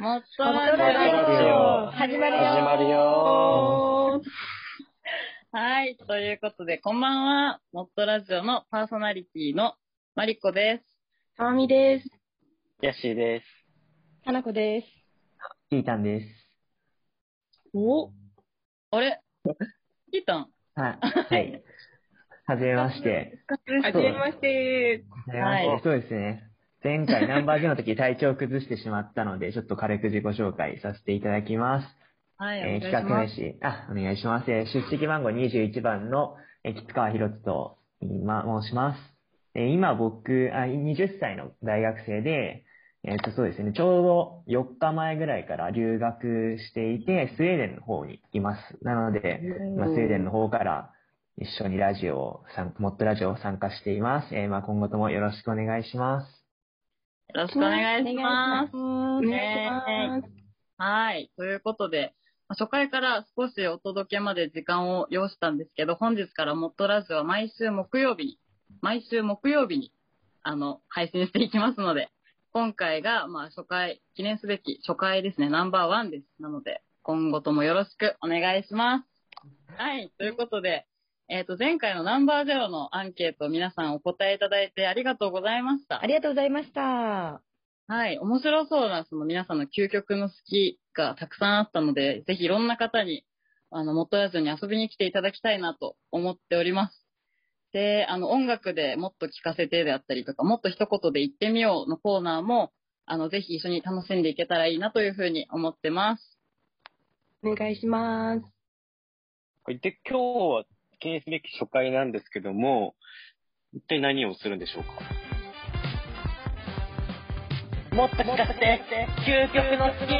もっともっとララジジオオ始まるよ始まるよはい。ということで、こんばんは。もっとラジオのパーソナリティのマリコです。たまみです。ヤッシーです。かなこです。キータンです。おあれ？キータンはい。はい。はじめまして。はじめまして。はじめまして。はいそうですね。前回ナンバー2の時体調を崩してしまったので、ちょっと軽く自己紹介させていただきます。はい、えーお願いします。企画名詞、あ、お願いします。えー出席番号21番の、えー吉川博人と今申します。えー今僕あ、20歳の大学生で、えっ、と、そうですね、ちょうど4日前ぐらいから留学していて、スウェーデンの方にいます。なので、まあ、スウェーデンの方から一緒にラジオを参、モットラジオを参加しています。えーまあ、今後ともよろしくお願いします。よろしくお願いします。お願いします。はい。ということで、まあ初回から少しお届けまで時間を要したんですけど、本日からモットラジオは毎週木曜日に、毎週木曜日に、あの、配信していきますので、今回が、まあ、初回、記念すべき初回ですね、ナンバーワンです。なので、今後ともよろしくお願いします。はい。ということで、えっ、と、前回のナンバーゼロのアンケート、皆さんお答えいただいてありがとうございましたあ。りがとうございました。はい。面白そうな、その皆さんの究極の好きがたくさんあったので、ぜひいろんな方に、あの、モットラジオに遊びに来ていただきたいなと思っております。で、あの、音楽でもっと聴かせてであったりとか、もっと一言で言ってみようのコーナーも、あの、ぜひ一緒に楽しんでいけたらいいなというふうに思ってます。お願いします。はいで、今日は記念すべき初回なんですけども、一体何をするんでしょうか？もっと聞かせて、究極の好き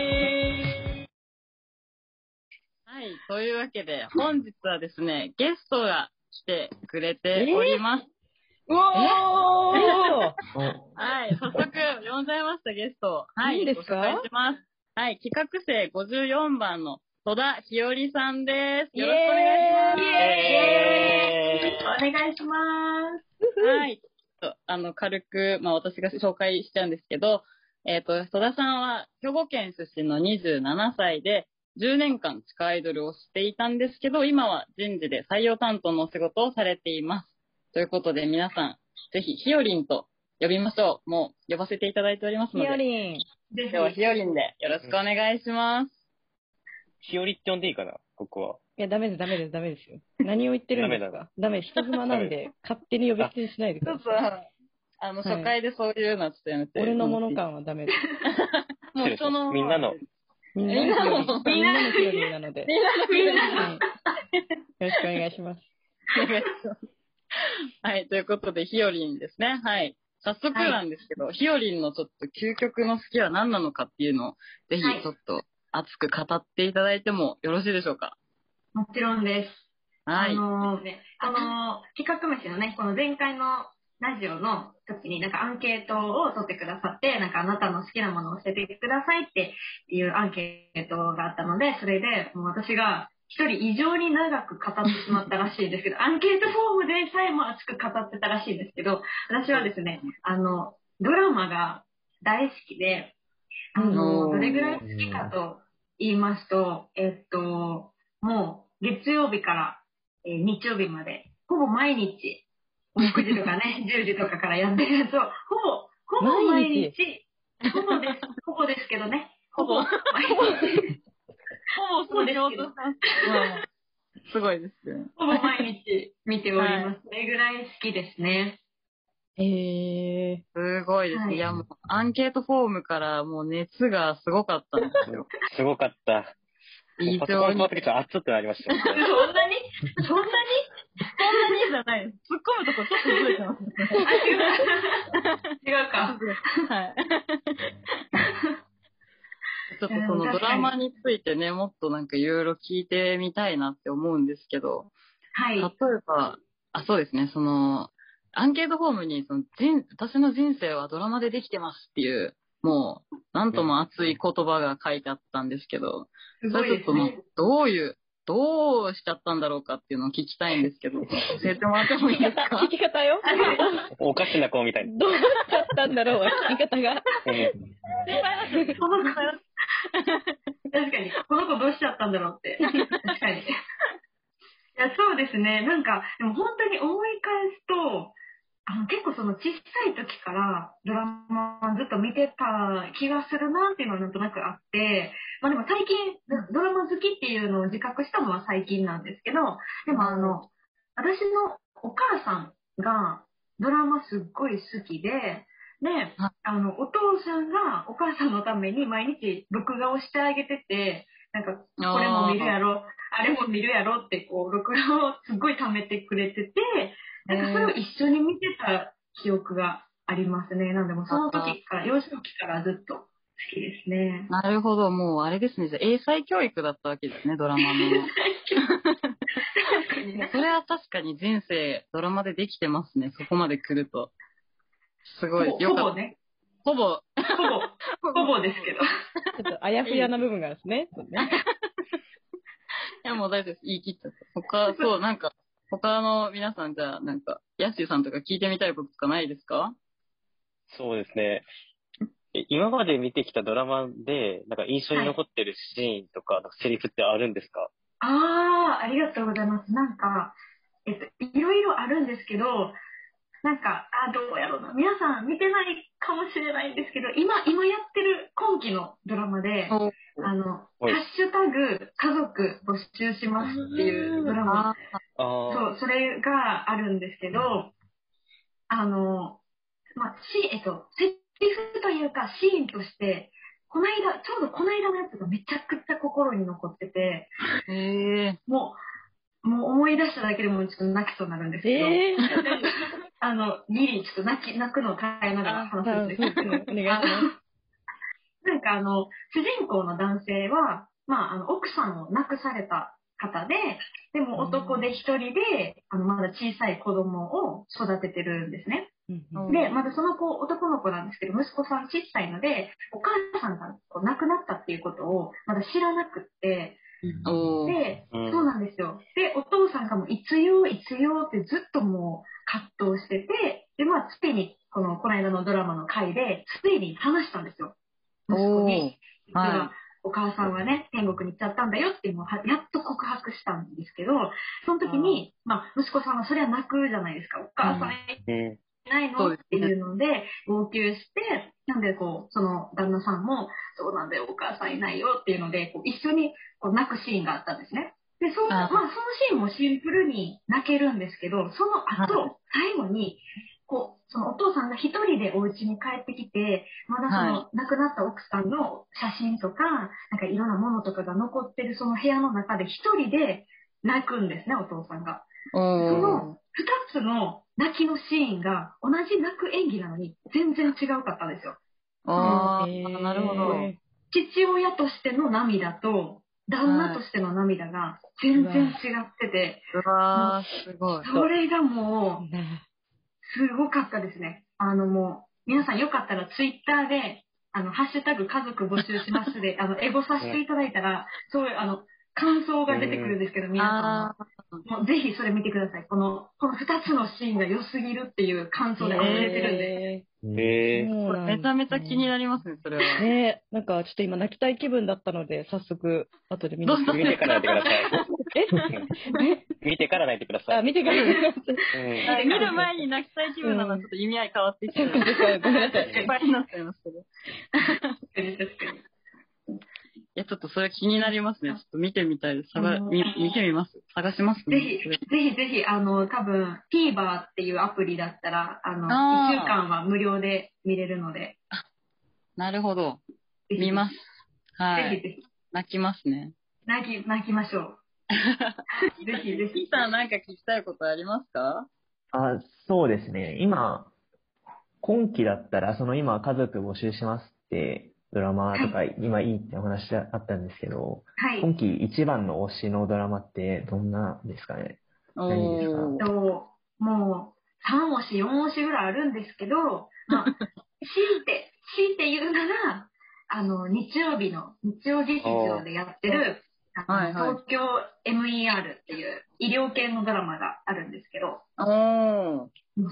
はい。というわけで、本日はですね、ゲストが来てくれております。うわーおはい、早速呼んじゃいました、ゲストを。はい、いいですか？ご紹介します。はい、企画生54番の戸田ひよりさんです。よろしくお願いします。イエーイお願いします。はい。ちょっとあの、軽く、まあ私が紹介しちゃうんですけど、えっ、と、戸田さんは兵庫県出身の27歳で、10年間地下アイドルをしていたんですけど、今は人事で採用担当のお仕事をされています。ということで皆さん、ぜひひよりんと呼びましょう。もう呼ばせていただいておりますひので、よりん。ぜ今日はひよりんでよろしくお願いします。ひよりって呼んでいいかなここは。いや、ダメです、ダメです、ダメですよ。何を言ってるんですダメかダメ、人妻なんで、勝手に呼び捨てにしないでくちょっとださい。、あの、はい初回でそういうのはちょっとやめて。俺のもの感はダメです。もう人の。みんなの。みんなの。みんなのひよりんなので。みんなのみんなのはいよろしくお願いします。お願いします。はい、ということで、ひよりんですね。はい。早速なんですけど、ひよりんのちょっと究極の好きは何なのかっていうのを、ぜひはいちょっと熱く語っていただいてもよろしいでしょうか？もちろんです。はい。あのーね、あのー企画飯のね、この前回のラジオの時になんかアンケートを取ってくださって、なんかあなたの好きなものを教えてくださいっていうアンケートがあったので、それでもう私が一人異常に長く語ってしまったらしいんですけど、アンケートフォームでさえも熱く語ってたらしいんですけど、私はですね、あの、ドラマが大好きで、あの、うん。どれぐらい好きかと言いますと、えっと、もう月曜日から、えー日曜日まで、ほぼ毎日、9時とかね、10時とかからやってるやつを、ほぼ、ほぼ毎毎日、ほぼです、ほぼですけどね、ほぼ、毎日、ほぼ。そうですけど。うんすごいですね。ほぼ毎日見ております。それぐらい好きですね。へえすごいですね。はいい、や、もう、アンケートフォームからもう熱がすごかったんですよ。すごかった。異パソコン常に。触ってきたら熱くなりましたよ。そんなに？そんなに？そんなに？じゃない。突っ込むとこちょっとずれてますね。違うか。はい。ちょっとそのドラマについてね、もっとなんかいろいろ聞いてみたいなって思うんですけど、はい。例えば、あ、そうですね、その、アンケートフォームに、その、人、私の人生はドラマでできてますっていう、もう、なんとも熱い言葉が書いてあったんですけど、すそれちょっともう。どういう、どうしちゃったんだろうかっていうのを聞きたいんですけど、教えてもらってもいいですか？聞き方よ。おかしな子みたいな。どうだったんだろう、聞き方が。確かに、この子どうしちゃったんだろうって。確かに。いや、そうですね。なんか、でも本当に思い返すと、あの結構その小さい時からドラマずっと見てた気がするなっていうのはなんとなくあって、まあでも最近ドドラマ好きっていうのを自覚したのは最近なんですけど、でもあの、私のお母さんがドラマすっごい好きで、で、あの、お父さんがお母さんのために毎日録画をしてあげてて、なんか、これも見るやろ、あれも見るやろって、こう、録画をすっごい貯めてくれてて、なんかそれを一緒に見てた記憶がありますね。なんでもその時から、幼少期からずっと好きですね。なるほど、もうあれですね。じゃあ英才教育だったわけですね、ドラマの。それは確かに人生、ドラマでできてますね、そこまで来ると。すごい、ほよかった。ほぼね。ほぼ、ほぼ、ほぼですけど。ちょっとあやふやな部分があるんですね いや、もう大丈夫です。言い切っちゃった。他、そう、なんか、他の皆さんじゃあ、なんか、ヤッシーさんとか聞いてみたいこととかないですか？そうですね。え今まで見てきたドラマで、なんか印象に残ってるシーンとか、なんかセリフってあるんですか？ああ、ありがとうございます。なんか、えっと、いろいろあるんですけど、なんか、あどうやろうな。皆さん見てないかもしれないんですけど、今、今やってる今期のドラマで、あの、ハはい。ッシュタグ家族募集しますっていうドラマ。そう、それがあるんですけど、あの、まあ、し、えっと、セリフというかシーンとして、この間、ちょうどこの間のやつがめちゃくちゃ心に残ってて、えもう、もう思い出しただけでもちょっと泣きそうになるんですけど、えー、あの、ギリちょっと泣き、泣くのを耐えながら話すんですけど、お願いしますなんかあの、主人公の男性は、まあ、あの、奥さんを亡くされた方で、でも男で一人で、あの、まだ小さい子供を育ててるんですね。で、まだその子、男の子なんですけど、息子さん小さいので、お母さんがこう亡くなったっていうことをまだ知らなくって、で、うんそうなんですよ。で、お父さんがもういつよ、いつよってずっともう葛藤してて、で、まあ、ついに、この、この間のドラマの回で、ついに話したんですよ。息子に。実ははお母さんはね、天国に行っちゃったんだよっていうのをはやっと告白したんですけど、その時に、まあ、息子さんはそれは泣くじゃないですか。お母さんうん。いないのっていうので、号泣して、なんでこう、その旦那さんも、そうなんだよ、お母さんいないよっていうので、こう一緒にこう泣くシーンがあったんですね。で、そう、まあ、あそのシーンもシンプルに泣けるんですけど、その後、最後に、こう、そのお父さんが一人でお家に帰ってきて、まだその、は亡くなった奥さんの写真とか、なんかいろんなものとかが残ってるその部屋の中で一人で泣くんですね、お父さんが。その二つの泣きのシーンが同じ泣く演技なのに全然違うかったんですよ。あえーー、なるほど。父親としての涙と旦那としての涙が全然違ってて、うわー、すごい。それがもうねすごかったですね。あのもう、皆さんよかったらツイッターで、あの、ハッシュタグ家族募集しますで、あの、エゴさせていただいたら、そういう、あの、感想が出てくるんですけど、皆さんは。あもうぜひそれ見てください。この、この二つのシーンが良すぎるっていう感想で溢れてるんで。えー、めちゃめちゃ気になりますね、それは。ねえ、なんかちょっと今泣きたい気分だったので、早速、後で見に見てから泣いてください。え？見てから泣いてくださあ、い。見てから見てうん。見る前に泣きたい気分なのはちょっと意味合い変わってきてる。そっかそっかごめんなさいいっぱいになっちゃいますけど。や、ちょっとそれ気になりますね。ちょっと見てみたいです。探あのみ見てみます。探しますね。ぜひ、ぜひぜひ、あの、多分 TVer っていうアプリだったら、あの、あー1週間は無料で見れるので、なるほど。見ます。はい。ぜひぜひ、泣きますね。泣き、泣きましょう。ぜひぜひ。ピーさんなんか聞きたいことありますか？あ、そうですね。今、今期だったら、その今、家族募集しますって、ドラマとか、今いいってお話あったんですけど、はい。今期一番の推しのドラマってどんなですかね？何ですか？もう、3推し、4推しぐらいあるんですけど、まあ、強いて、強いて言うなら、あの、日曜日の、日曜劇場でやってる、はいはい。東京 MER っていう医療系のドラマがあるんですけど、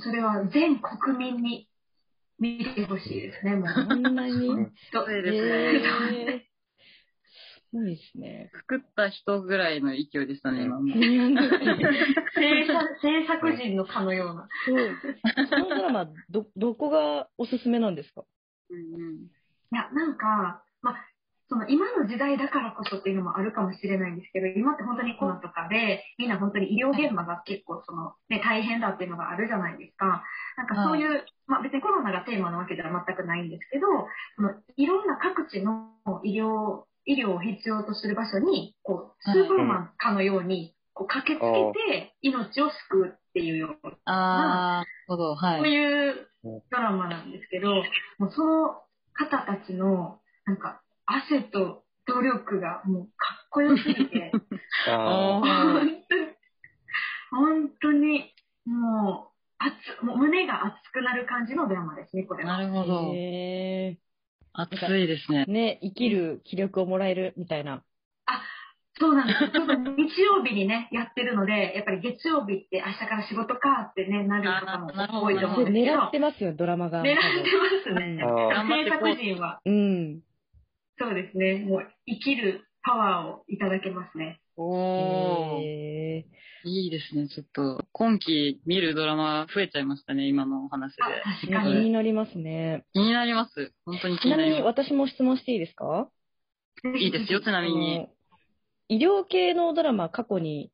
それは全国民に見てほしいですね、もう。こんなにとそうですね。えごいですね。作った人ぐらいの勢いでしたね、今も。制 作 制作人のかのような。そう。そのドラマ、ど、どこがおすすめなんですか？うんうんいや、なんか、まあ、その今の時代だからこそっていうのもあるかもしれないんですけど、今って本当にコロナとかで、みんな本当に医療現場が結構その、ね、大変だっていうのがあるじゃないですか。なんかそういう、にコロナがテーマなわけでは全くないんですけど、そのいろんな各地の医療、医療を必要とする場所に、こう、スーパーマンかのように、こう駆けつけて命を救うっていうようなあー、なるほど、はそうい。いうドラマなんですけど、もうその方たちの、なんか、汗と努力がもうかっこよすぎて、本当に、本当に、もう、熱、もう胸が熱くなる感じのドラマですね、これは。なるほど。へ熱いですねー。。ね、生きる気力をもらえるみたいな。そうなんです。ちょっと日曜日にね、やってるので、やっぱり月曜日って明日から仕事かってね、なる方も多いと思そううんですけど。狙ってますよ、ドラマが。狙ってますね。制作陣は。うん。そうですね。もう生きるパワーをいただけますね。おー。へいいですね。ちょっと、今期見るドラマ増えちゃいましたね、今のお話で。あ、確ー気かに。になりますね。気になります。本当に気ちなみにになりま私も質問していいですか？す。いいですよ、ちなみに。医療系のドラマ過去に、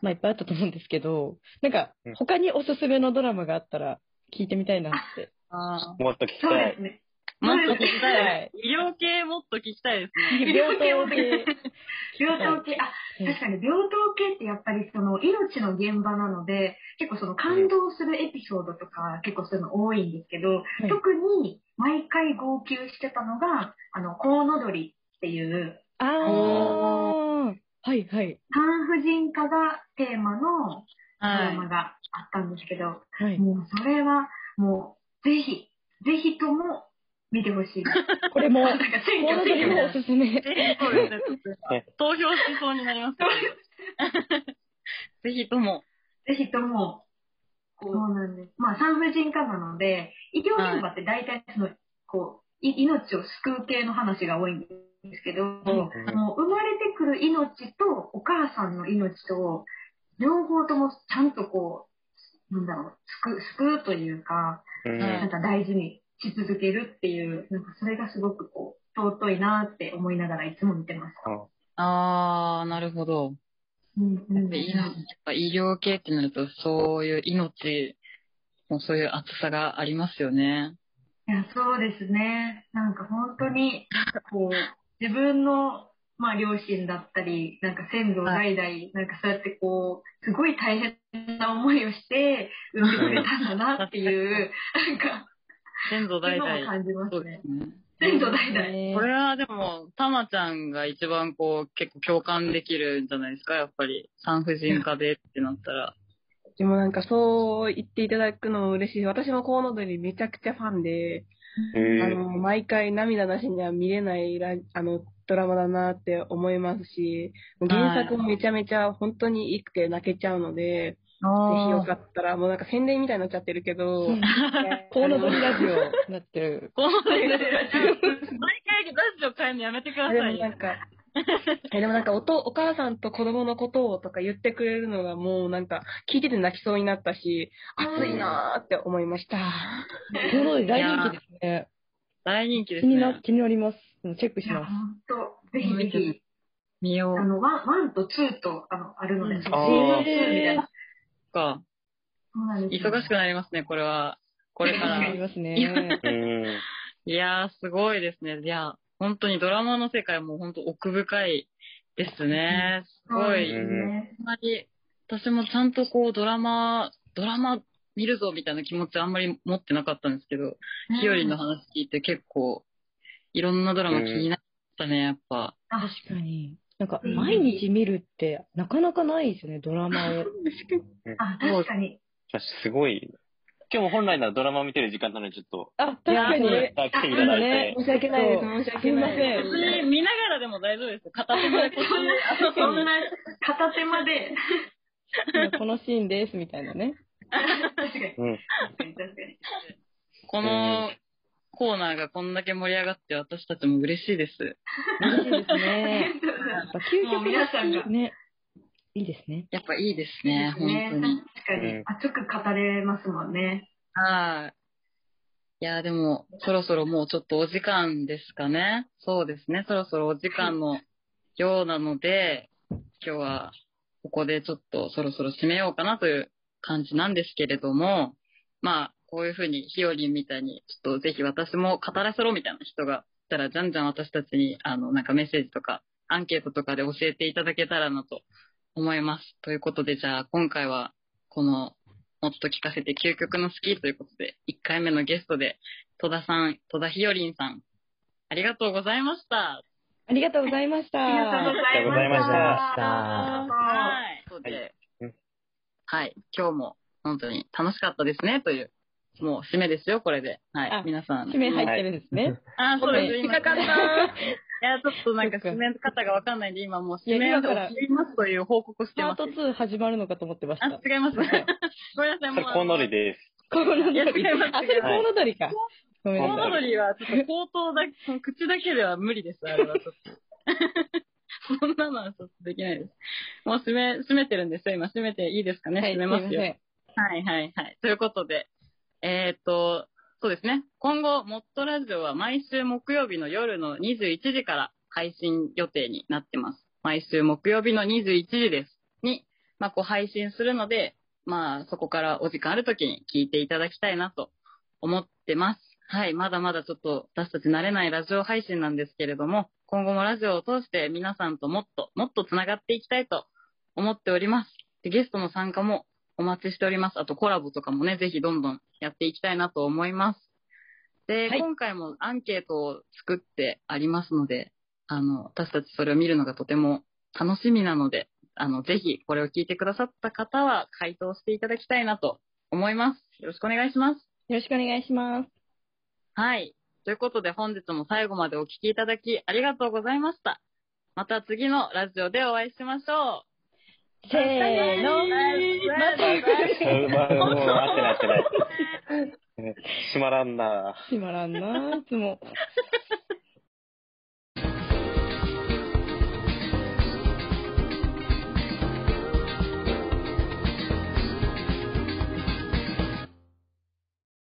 まあ、いっぱいあったと思うんですけど、なんかうん、他におすすめのドラマがあったら聞いてみたいなって。ああ、もっと聞きそうたい。ですね。ーもっと聞きたはいい。医療系もっと聞きたいですね。病棟系。病棟系、あ、確かに病棟系ってやっぱりその命の現場なので、結構その感動するエピソードとか結構そういうの多いんですけど、い特に毎回号泣してたのが、あの、コウノドリっていうああ、はいはい。産婦人科がテーマのドラマはがあったんですけど、はい。もうそれはもうぜひ、ぜひとも見てほしい。これも、なんか選コウノドリもおすすめ。い。ぜひ、そうですね。投票しそうになりますけど。ぜひとも。ぜひとも、そうなんです。まあ、産婦人科なので、医療現場って大体その、こう、い命を救う系の話が多いんですけど、もう生まれてくる命とお母さんの命と、両方ともちゃんとこう、なんだろう、救う、救うというか、うんなんか大事にし続けるっていう、なんかそれがすごくこう、尊いなって思いながらいつも見てます。あー、なるほど。うんうんでやっぱ医療系ってなると、そういう命もそういう熱さがありますよね。いや、そうですね。なんか本当に、こう、自分の、まあ、両親だったり、なんか先祖代々、なんかそうやってこう、すごい大変な思いをして、産んでくれたんだなっていう、なんか、先祖代々。今も感じまそうすね。ですね。先祖代々。ねこれはでも、たまちゃんが一番こう、結構共感できるんじゃないですか、やっぱり。産婦人科でってなったら。でもなんかそう言っていただくのも嬉しい。私もコウノドリめちゃくちゃファンで、あの、毎回涙なしには見れないラあの、ドラマだなって思いますし、原作もめちゃめちゃ本当にいいくて泣けちゃうので、ぜひよかったら、もうなんか宣伝みたいになっちゃってるけど、コウノドリラジオになってる。この毎回ラジオ変えるのやめてくださいよ。もなんか、えでもなんかおと、お母さんと子供のことをとか言ってくれるのがもうなんか聞いてて泣きそうになったし、熱いなーって思いました。コウノドリ大人気ですね。大人気です気にな、ね。気になります。うんチェックします。本当ぜひぜひ、見よう。あの、 one、one と two と、あの、あるので、シーズン2みたいな。か。そうなんですよ忙しくなりますね、これは。これから。ありますね。うん。いやー、すごいですね。いや、本当にドラマの世界も本当奥深いですね。すごい。あんまり、私もちゃんとこうドラマ、ドラマ見るぞみたいな気持ちあんまり持ってなかったんですけど、ひよりんの話聞いて結構、いろんなドラマ気になったね、やっぱ。あ、確かに。なんか、毎日見るって、なかなかないですよね、ドラマを。あ、確かに。すごい。今日も本来ならドラマ見てる時間なのにちょっと、あ、確かに。来ていただいて。申し訳ないです、申し訳ないすいません私見ながらでも大丈夫ですよ。片手までそんな片手まで。このシーンです、みたいなね。確かに。うん。確かに確かに。この、コーナーがこんだけ盛り上がって私たちも嬉しいです。嬉しいですね。やっぱ究極皆さんがのね。いいですね。やっぱいいですね、本ね当に。確かに、熱く語れますもんね。はい。いや、でも、そろそろもうちょっとお時間ですかね。そうですね。そろそろお時間のようなので、今日はここでちょっとそろそろ締めようかなという感じなんですけれども、まあ、こういうふうにひよりんみたいに、ちょっとぜひ私も語らせろみたいな人がいたら、じゃんじゃん私たちに、あの、なんかメッセージとか、アンケートとかで教えていただけたらなと思います。ということで、じゃあ今回は、このもっと聞かせて究極の好きということで、1回目のゲストで、戸田さん、戸田ひよりんさん、ありがとうございました。ありがとうございました。ありがとうございまありがとうございましたははい。そうでうん、はい。今日も本当に楽しかったですね、という、もう締めですよ、これで。はいあ。皆さん。指名入ってるんですね。あ、そうです。今、引っかかったいや、ちょっとなんか締め方がわかんないんで、今もう締めを今から送りますという報告をしてます。パート2始まるのかと思ってました。あ、違います。ごめんなさい、もう。コウノリです。コウノドリ。いや違いますあ、それコウノドリか。ごめんコウなさい。ノドリはちょっと口頭だけ、その口だけでは無理です、あれはちょっと。そんなのはちょっとできないです。もう閉め、閉めてるんですよ、今。閉めていいですかね、はい、閉めますよ。すいません。はいはいはい。ということで、えーっと、そうですね。今後、モットラジオは毎週木曜日の夜の21時から配信予定になってます。毎週木曜日の21時です。に、まあ、こう配信するので、まあ、そこからお時間ある時に聞いていただきたいなと思ってます。はい。まだまだちょっと私たち慣れないラジオ配信なんですけれども、今後もラジオを通して皆さんともっと、もっと繋がっていきたいと思っております。でゲストの参加もお待ちしております。あとコラボとかもね、ぜひどんどんやっていきたいなと思います。で、はい今回もアンケートを作ってありますので、あの、私たちそれを見るのがとても楽しみなので、あの、ぜひこれを聞いてくださった方は回答していただきたいなと思います。よろしくお願いします。よろしくお願いします。はい。ということで本日も最後までお聞きいただきありがとうございました。また次のラジオでお会いしましょう。せーの。もう、合ってない合ってない。閉まらんな閉まらんな、いつも。